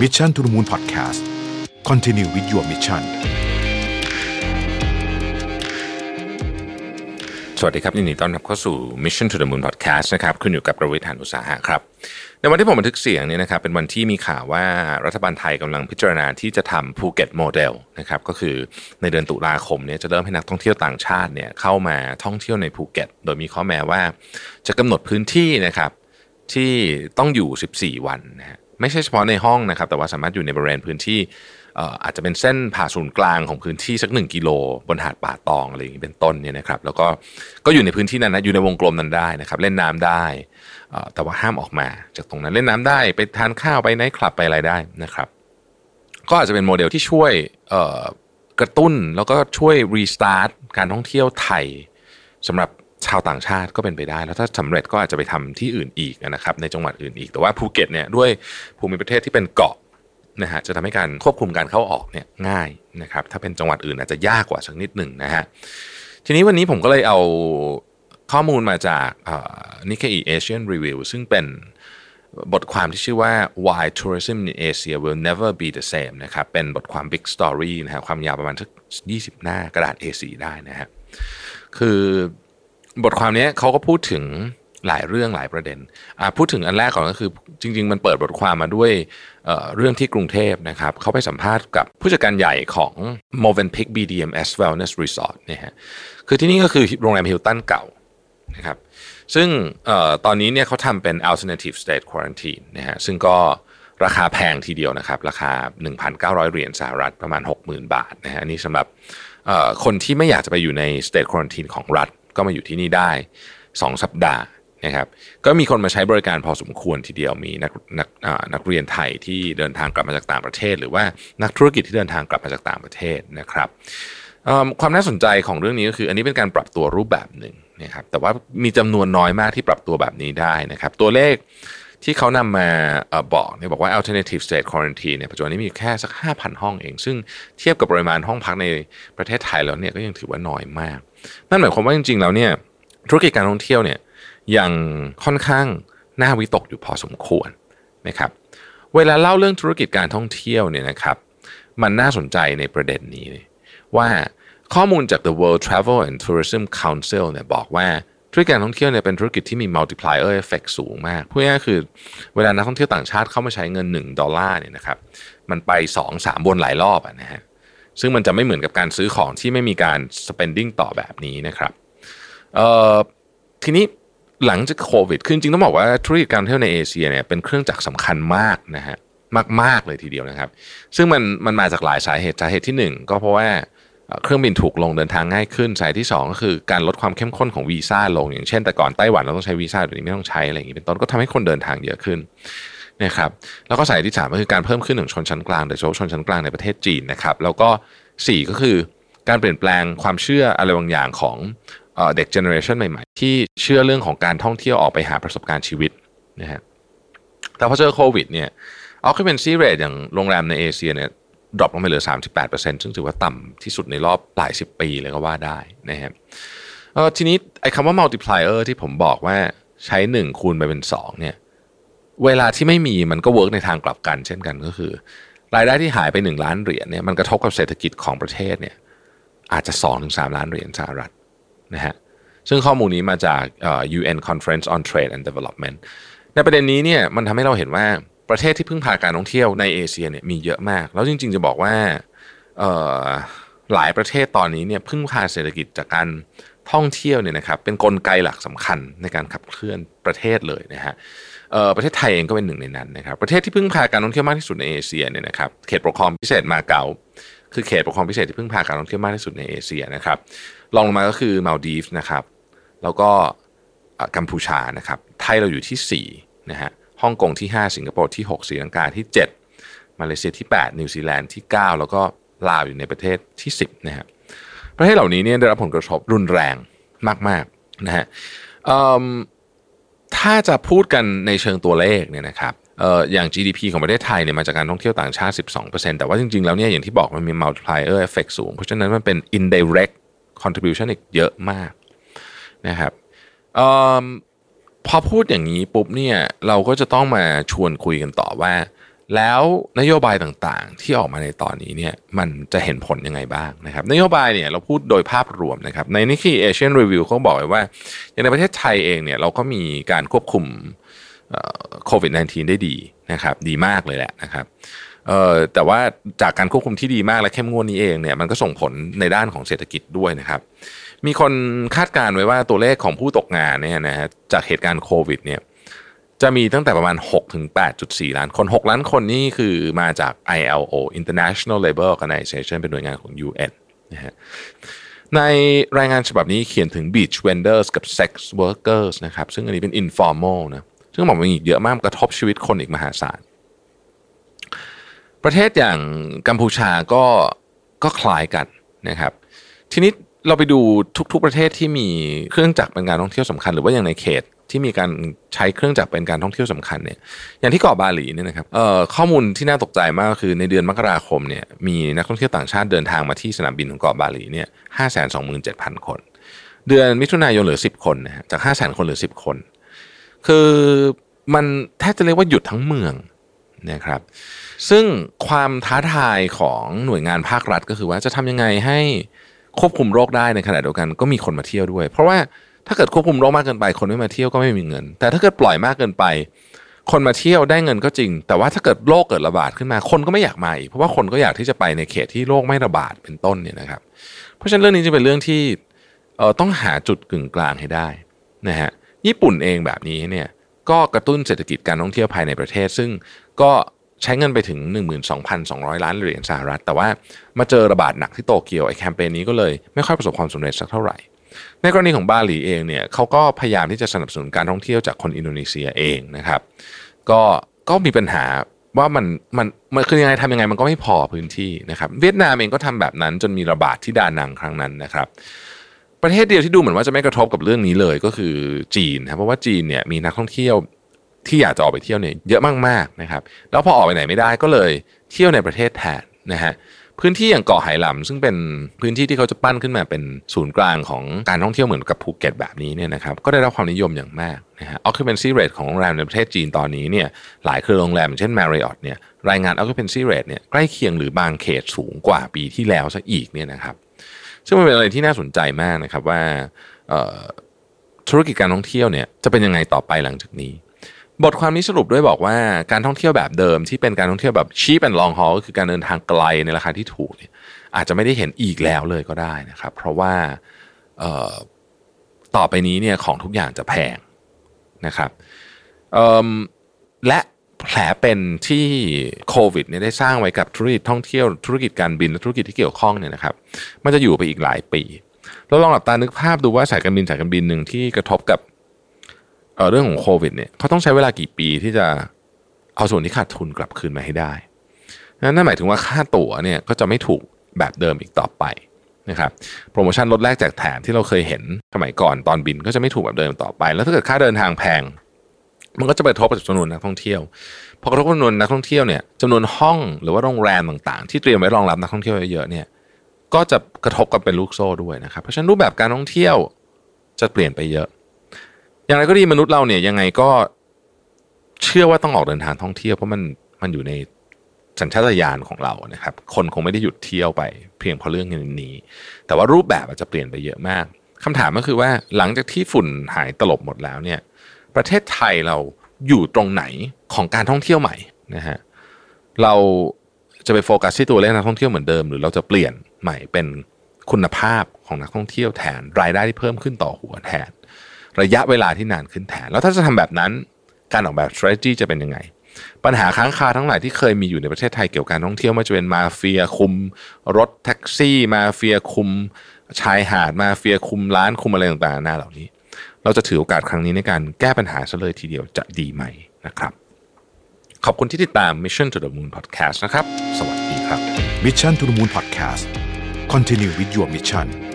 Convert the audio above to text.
Mission to the Moon Podcast Continue with your mission สวัสดีครับยินดีต้อนรับเข้าสู่ Mission to the Moon Podcast นะครับคุณอยู่กับผมรวิศ หาญอุตสาหะครับ ในวันที่ผมบันทึกเสียงเนี่ยนะครับเป็นวันที่มีข่าวว่ารัฐบาลไทยกำลังพิจารณาที่จะทำภูเก็ตโมเดลนะครับก็คือในเดือนตุลาคมเนี่ยจะเริ่มให้นักท่องเที่ยวต่างชาติเนี่ยเข้ามาท่องเที่ยวในภูเก็ต โดยมีข้อแม้ว่าจะกำหนดพื้นที่นะครับที่ต้องอยู่ 14 วันนะฮะ ไม่ใช่เฉพาะในห้องนะครับ แต่ว่าสามารถอยู่ในบริเวณพื้นที่อาจจะเป็นเส้นผ่าศูนย์กลางของพื้นที่สักหนึ่งกิโล บนหาดป่าตองอะไรอย่างนี้เป็นต้นเนี่ยนะครับ แล้วก็ก็อยู่ในพื้นที่นั้นนะอยู่ในวงกลมนั้นได้นะครับ เล่นน้ำได้แต่ว่าห้ามออกมา จากตรงนั้นเล่นน้ำได้ไปทานข้าวไปไนท์คลับไปอะไรได้นะครับ ก็อาจจะเป็นโมเดลที่ช่วยกระตุ้นแล้วก็ช่วย restart การท่องเที่ยวไทยสำหรับ ชาวต่างชาติก็เป็นไปได้ แล้วถ้าสำเร็จก็อาจจะไปทำที่อื่นอีกนะครับในจังหวัดอื่นอีก แต่ว่าภูเก็ตเนี่ยด้วยภูมิประเทศที่เป็นเกาะนะฮะจะทำให้การควบคุมการเข้าออกเนี่ยง่ายนะครับถ้าเป็นจังหวัดอื่นอาจจะยากกว่าสักนิดหนึ่งนะฮะทีนี้วันนี้ผมก็เลยเอาข้อมูลมาจาก Nikkei Asian Review ซึ่งเป็นบทความที่ชื่อว่า Why Tourism in Asia Will Never Be the Same นะครับ เป็นบทความ Big Story นะฮะความยาวประมาณสัก 20 หน้ากระดาษ A4 ได้นะฮะ คือ บทความนี้เขาก็พูดถึงหลายเรื่องหลายประเด็นพูดถึงอันแรกก่อนก็คือ จริง ๆ มันเปิดบทความมาด้วยเเรื่องที่กรุงเทพนะครับเขาไปสัมภาษณ์กับผู้จัดการใหญ่ของ m o v e n p i c BDMS Wellness Resort เนี่ยฮะคือที่นี่ก็คือโรงแรมฮิลตันเก่านะครับซึ่งออตอนนี้เนี่ยเขาทำเป็น alternative state quarantine นะฮะซึ่งก็ราคาแพงทีเดียวนะครับ ราคา 1,900 เหรียญสหรัฐประมาณ 60,000 บาทนะฮะนี่สำหรับคนที่ไม่อยากจะไปอยู่ใน state quarantine ของรัฐ ก็มาอยู่ที่นี่ได้ 2 สัปดาห์นะครับ ก็มีคนมาใช้บริการพอสมควรทีเดียวมีนักนักนักเรียนไทยที่เดินทางกลับมาจากต่างประเทศ หรือว่านักธุรกิจที่เดินทางกลับมาจากต่างประเทศนะครับความน่าสนใจของเรื่องนี้ก็คือ อันนี้เป็นการปรับตัวรูปแบบหนึ่งนะครับแต่ว่ามีจำนวนน้อยมากที่ปรับตัวแบบนี้ได้นะครับ ตัวเลขที่เขานำมาบอกเนี่ยบอกว่า alternative state quarantine เนี่ยปัจจุบันนี้มีแค่สัก 5,000 ห้องเอง ซึ่งเทียบกับปริมาณห้องพักในประเทศไทยแล้วเนี่ยก็ยังถือว่าน้อยมาก นั่นหมายความว่าจริงๆแล้วเนี่ยธุรกิจการท่องเที่ยวเนี่ยยังค่อนข้างน่าวิตกอยู่พอสมควรนะครับเวลาเล่าเรื่องธุรกิจการท่องเที่ยวเนี่ยนะครับ มันน่าสนใจในประเด็นนี้ ว่าข้อมูลจาก The World Travel and Tourism Council เนี่ยบอกว่าธุรกิจการท่องเที่ยวเนี่ยเป็นธุรกิจที่มี multiplier effect สูงมากพูดง่ายๆคือเวลานักท่องเที่ยวต่างชาติเข้ามาใช้เงิน 1 ดอลลาร์เนี่ยนะครับ มันไป 2 3บนหลายรอบนะฮะ ซึ่งมันจะไม่เหมือนกับการซื้อของที่ไม่มีการ spending ต่อแบบนี้นะครับทีนี้หลังจากโควิดคือจริงต้องบอกว่าธุรกิจการเที่ยวในเอเชียเนี่ยเป็นเครื่องจักรสาคัญมากนะฮะมาก ๆ เลยทีเดียวนะครับ ซึ่งมันมันมาจากหลายสาเหตุสาเหตุที่ 1 ก็เพราะว่าเครื่องบินถูกลงเดินทางง่ายขึ้นสายที่ 2 ก็คือการลดความเข้มข้นของวีซ่าลงอย่างเช่นแต่ก่อนไต้หวันเราต้องใช้วีซ่าเดี๋ยวนี้ไม่ต้องใช้อะไรอย่างนี้เป็นต้นก็ทำให้คนเดินทางเยอะขึ้น นะครับแล้วก็สายที่ 3 ก็คือการเพิ่มขึ้นของชนชั้นกลางโดยเฉพาะชนชั้นกลางในประเทศจีนนะครับแล้วก็ 4 ก็คือการเปลี่ยนแปลงความเชื่ออะไรบางอย่างของเด็กเจเนอเรชันใหม่ๆ ที่เชื่อเรื่องของการท่องเที่ยวออกไปหาประสบการณ์ชีวิตนะฮะแต่พอเจอโควิดเนี่ย occupancy rate อย่างโรงแรมในเอเชียเนี่ยdrop ลงไปเหลือ 38%ซึ่งถือว่าต่ำที่สุดในรอบหลายสิบปีเลยก็ว่าได้นะฮะทีนี้ไอ้คำว่า multiplier ที่ผมบอกว่าใช้ 1 คูณไปเป็น 2 เนี่ย เวลาที่ไม่มีมันก็ work ในทางกลับกัน เช่นกันก็คือ รายได้ที่หายไป 1 ล้านเหรียญเนี่ยมันกระทบกับเศรษฐกิจของประเทศเนี่ยอาจจะ2-3ล้านเหรียญสหรัฐนะฮะซึ่งข้อมูลนี้มาจาก UN Conference on Trade and Development ในประเด็นนี้เนี่ยมันทำให้เราเห็นว่าประเทศที่พึ่งพาการท่องเที่ยวในเอเชียเนี่ยมีเยอะมาก แล้วจริง ๆ จะบอกว่าหลายประเทศตอนนี้เนี่ยพึ่งพาเศรษฐกิจจากการท่องเที่ยวเนี่ยนะครับเป็นนกลไกหลักสำคัญในการขับเคลื่อนประเทศเลยนะฮะ ประเทศไทยเองก็เป็นหนึ่งในนั้นนะครับประเทศที่พึ่งพาการท่องเที่ยวมากที่สุดในเอเชียเนี่ยนะครับเขตปกครองพิเศษมาเก๊าคือเขตปกครองพิเศษที่พึ่งพาการท่องเที่ยวมากที่สุดในเอเชียนะครับลองลงมาก็คือมาลดีฟนะครับแล้วก็กัมพูชานะครับไทยเราอยู่ที่4นะฮะฮ่องกงที่ 5 สิงคโปร์ที่ 6ศรีลังกาที่ 7 มาเลเซียที่ 8 นิวซีแลนด์ที่ 9 แล้วก็ลาวอยู่ในประเทศที่ 10นะฮะประเทศเหล่านี้เนี่ยได้รับผลกระทบรุนแรงมากๆนะฮะ ถ้าจะพูดกันในเชิงตัวเลขเนี่ยนะครับเอ่ออย่าง GDP ของประเทศไทยเนี่ยมาจากการท่องเที่ยวต่างชาติ 12%แต่ว่าจริงๆ แล้วเนี่ยอย่างที่บอกมันมี multiplier effect สูง เพราะฉะนั้นมันเป็น indirect contribution อีกเยอะมากนะครับออพอพูดอย่างนี้ปุ๊บเนี่ยเราก็จะต้องมาชวนคุยกันต่อว่า แล้วนโยบายต่างๆ ที่ออกมาในตอนนี้เนี่ยมันจะเห็นผลยังไงบ้างนะครับ นโยบายเนี่ยเราพูดโดยภาพรวมนะครับ ในนิกกี้เอเชียนรีวิวเขาบอกไว้ว่า อย่างในประเทศไทยเองเนี่ยเราก็มีการควบคุมโควิด -19 ได้ดีนะครับ ดีมากเลยแหละนะครับเอ่อแต่ว่าจากการควบคุมที่ดีมากและเข้มงวดนี้เองเนี่ยมันก็ส่งผลในด้านของเศรษฐกิจด้วยนะครับ มีคนคาดการณ์ไว้ว่าตัวเลขของผู้ตกงานเนี่ยนะฮะจากเหตุการณ์โควิดเนี่ย จะมีตั้งแต่ประมาณ 6 ถึง 8.4 ล้านคน 6 ล้านคนนี่คือมาจาก ILO International Labour Organization เป็นหน่วยงานของ UN นะฮะในรายงานฉบับนี้เขียนถึง beach vendors กับ sex workers นะครับ ซึ่งอันนี้เป็น informal นะ ซึ่งบอกว่ามีอีกเยอะมากกระทบชีวิตคนอีกมหาศาล ประเทศอย่างกัมพูชาก็ก็คล้ายกันนะครับ ทีนี้เราไปดูทุกๆประเทศที่มีเครื่องจักรเป็นการท่องเที่ยวสำคัญ หรือว่าอย่างในเขต ที่มีการใช้เครื่องจักรเป็นการท่องเที่ยวสำคัญเนี่ยอย่างที่เกาะบาหลีเนี่ยนะครับเอ่อข้อมูลที่น่าตกใจมากคือในเดือนมกราคมเนี่ยมีนักท่องเที่ยวต่างชาติเดินทางมาที่สนามบินของเกาะบาหลีเนี่ยห้าแสนสองหมื่นเจ็ดพันคน เดือนมิถุนายนเหลือสิบคนนะฮะจากห้าแสนคนเหลือสิบคน คือมันแทบจะเรียกว่าหยุดทั้งเมืองนะครับซึ่งความท้าทายของหน่วยงานภาครัฐก็คือว่าจะทำยังไงให้ควบคุมโรคได้ในขณะเดียวกันก็มีคนมาเที่ยวด้วย เพราะว่า ถ้าเกิดควบคุมโรคมากเกินไป คนไม่มาเที่ยวก็ไม่มีเงิน แต่ถ้าเกิดปล่อยมากเกินไป คนมาเที่ยวได้เงินก็จริง แต่ว่าถ้าเกิดโรคเกิดระบาดขึ้นมา คนก็ไม่อยากมาอีกเพราะว่าคนก็อยากที่จะไปในเขตที่โรคไม่ระบาดเป็นต้นเนี่ยนะครับ เพราะฉะนั้นเรื่องนี้จะเป็นเรื่องที่เออต้องหาจุดกึ่งกลางให้ได้นะฮะญี่ปุ่นเองแบบนี้เนี่ยก็กระตุ้นเศรษฐกิจการท่องเที่ยวภายในประเทศ ซึ่งก็ใช้เงินไปถึง 12,200 ล้านเหรียญสหรัฐ แต่ว่ามาเจอระบาดหนักที่โตเกียวไอ้แคมเปญนี้ก็เลยไม่ค่อยประสบความสำเร็จสักเท่าไหร่ ในกรณีของบาหลีเองเนี่ยเขาก็พยายามที่จะสนับสนุนการท่องเที่ยวจากคนอินโดนีเซียเองนะครับ ก็ก็มีปัญหาว่ามันมันมันคือยังไงทำยังไงมันก็ไม่พอพื้นที่นะครับ เวียดนามเองก็ทำแบบนั้นจนมีระบาดที่ดานังครั้งนั้นนะครับ ประเทศเดียวที่ดูเหมือนว่าจะไม่กระทบกับเรื่องนี้เลยก็คือจีนครับเพราะว่าจีนเนี่ยมีนักท่องเที่ยวที่อยากจะออกไปเที่ยวเนี่ยเยอะมากๆนะครับ แล้วพอออกไปไหนไม่ได้ก็เลยเที่ยวในประเทศแทนนะฮะ พื้นที่อย่างเกาะไหหลำซึ่งเป็นพื้นที่ที่เขาจะปั้นขึ้นมาเป็นศูนย์กลางของการท่องเที่ยวเหมือนกับภูเก็ตแบบนี้เนี่ยนะครับก็ได้รับความนิยมอย่างมากนะฮะ occupancy rate ของโรงแรมในประเทศจีนตอนนี้เนี่ยหลายเครือโรงแรมเช่น Marriott เนี่ยรายงาน occupancy rate เนี่ยใกล้เคียงหรือบางเขตสูงกว่าปีที่แล้วซะอีกเนี่ยนะครับซึ่งมันเป็นอะไรที่น่าสนใจมากนะครับว่าธุรกิจการท่องเที่ยวเนี่ยจะเป็นยังไงต่อไปหลังจากนี้ บทความนี้สรุปด้วยบอกว่าการท่องเที่ยวแบบเดิมที่เป็นการท่องเที่ยวแบบ cheap and long haul ก็คือการเดินทางไกลในราคาที่ถูกเนี่ยอาจจะไม่ได้เห็นอีกแล้วเลยก็ได้นะครับ เพราะว่าต่อไปนี้เนี่ยของทุกอย่างจะแพงนะครับและแผลเป็นที่โควิดเนี่ยได้สร้างไว้กับธุรกิจท่องเที่ยวธุรกิจการบินและธุรกิจที่เกี่ยวข้องเนี่ยนะครับ มันจะอยู่ไปอีกหลายปีเราลองหลับตานึกภาพดูว่าสายการบินสายการบินหนึ่งที่กระทบกับ เรื่องของโควิดเนี่ยเขาต้องใช้เวลากี่ปีที่จะเอาส่วนที่ขาดทุนกลับคืนมาให้ได้นั่นหมายถึงว่าค่าตั๋วเนี่ยก็จะไม่ถูกแบบเดิมอีกต่อไปนะครับโปรโมชั่นลดแลกแจกแถมที่เราเคยเห็นสมัยก่อนตอนบินก็จะไม่ถูกแบบเดิมต่อไป แล้วถ้าเกิดค่าเดินทางแพง มันก็จะไปกระทบกับจำนวนนักท่องเที่ยวพอกระทบจำนวนนักท่องเที่ยวเนี่ยจำนวนห้องหรือว่าโรงแรมต่างๆ ที่เตรียมไว้รองรับนักท่องเที่ยวเยอะๆเนี่ยก็จะกระทบกับเป็นลูกโซ่ด้วยนะครับเพราะฉะนั้นรูปแบบการท่องเที่ยวจะเปลี่ยนไปเยอะ อย่างไรก็ดีมนุษย์เราเนี่ยยังไงก็เชื่อว่าต้องออกเดินทางท่องเที่ยวเพราะมันมันอยู่ในสัญชาตญาณของเรานะครับ คนคงไม่ได้หยุดเที่ยวไป เพียงเพราะเรื่องนี้ แต่ว่ารูปแบบอาจจะเปลี่ยนไปเยอะมากคำถามก็คือว่าหลังจากที่ฝุ่นหายตลบหมดแล้วเนี่ย ประเทศไทยเราอยู่ตรงไหนของการท่องเที่ยวใหม่นะฮะเราจะไปโฟกัสที่ตัวเลขนักท่องเที่ยวเหมือนเดิม หรือเราจะเปลี่ยนใหม่เป็นคุณภาพของนักท่องเที่ยวแทนรายได้ที่เพิ่มขึ้นต่อหัวแทน ระยะเวลาที่นานขึ้นแทน แล้วถ้าจะทำแบบนั้นการออกแบบ strategy จะเป็นยังไง ปัญหาค้างคาทั้งหลายที่เคยมีอยู่ในประเทศไทยเกี่ยวกับการท่องเที่ยวไม่ว่าจะเป็นมาเฟียคุม รถแท็กซี่ มาเฟียคุม ชายหาดมาเฟียคุมร้านคุมอะไรต่างๆหน้าเหล่านี้ เราจะถือโอกาสครั้งนี้ในการแก้ปัญหาซะเลยทีเดียวจะดีไหมนะครับขอบคุณที่ติดตาม Mission to the Moon Podcast นะครับ สวัสดีครับ Mission to the Moon Podcast Continue with your mission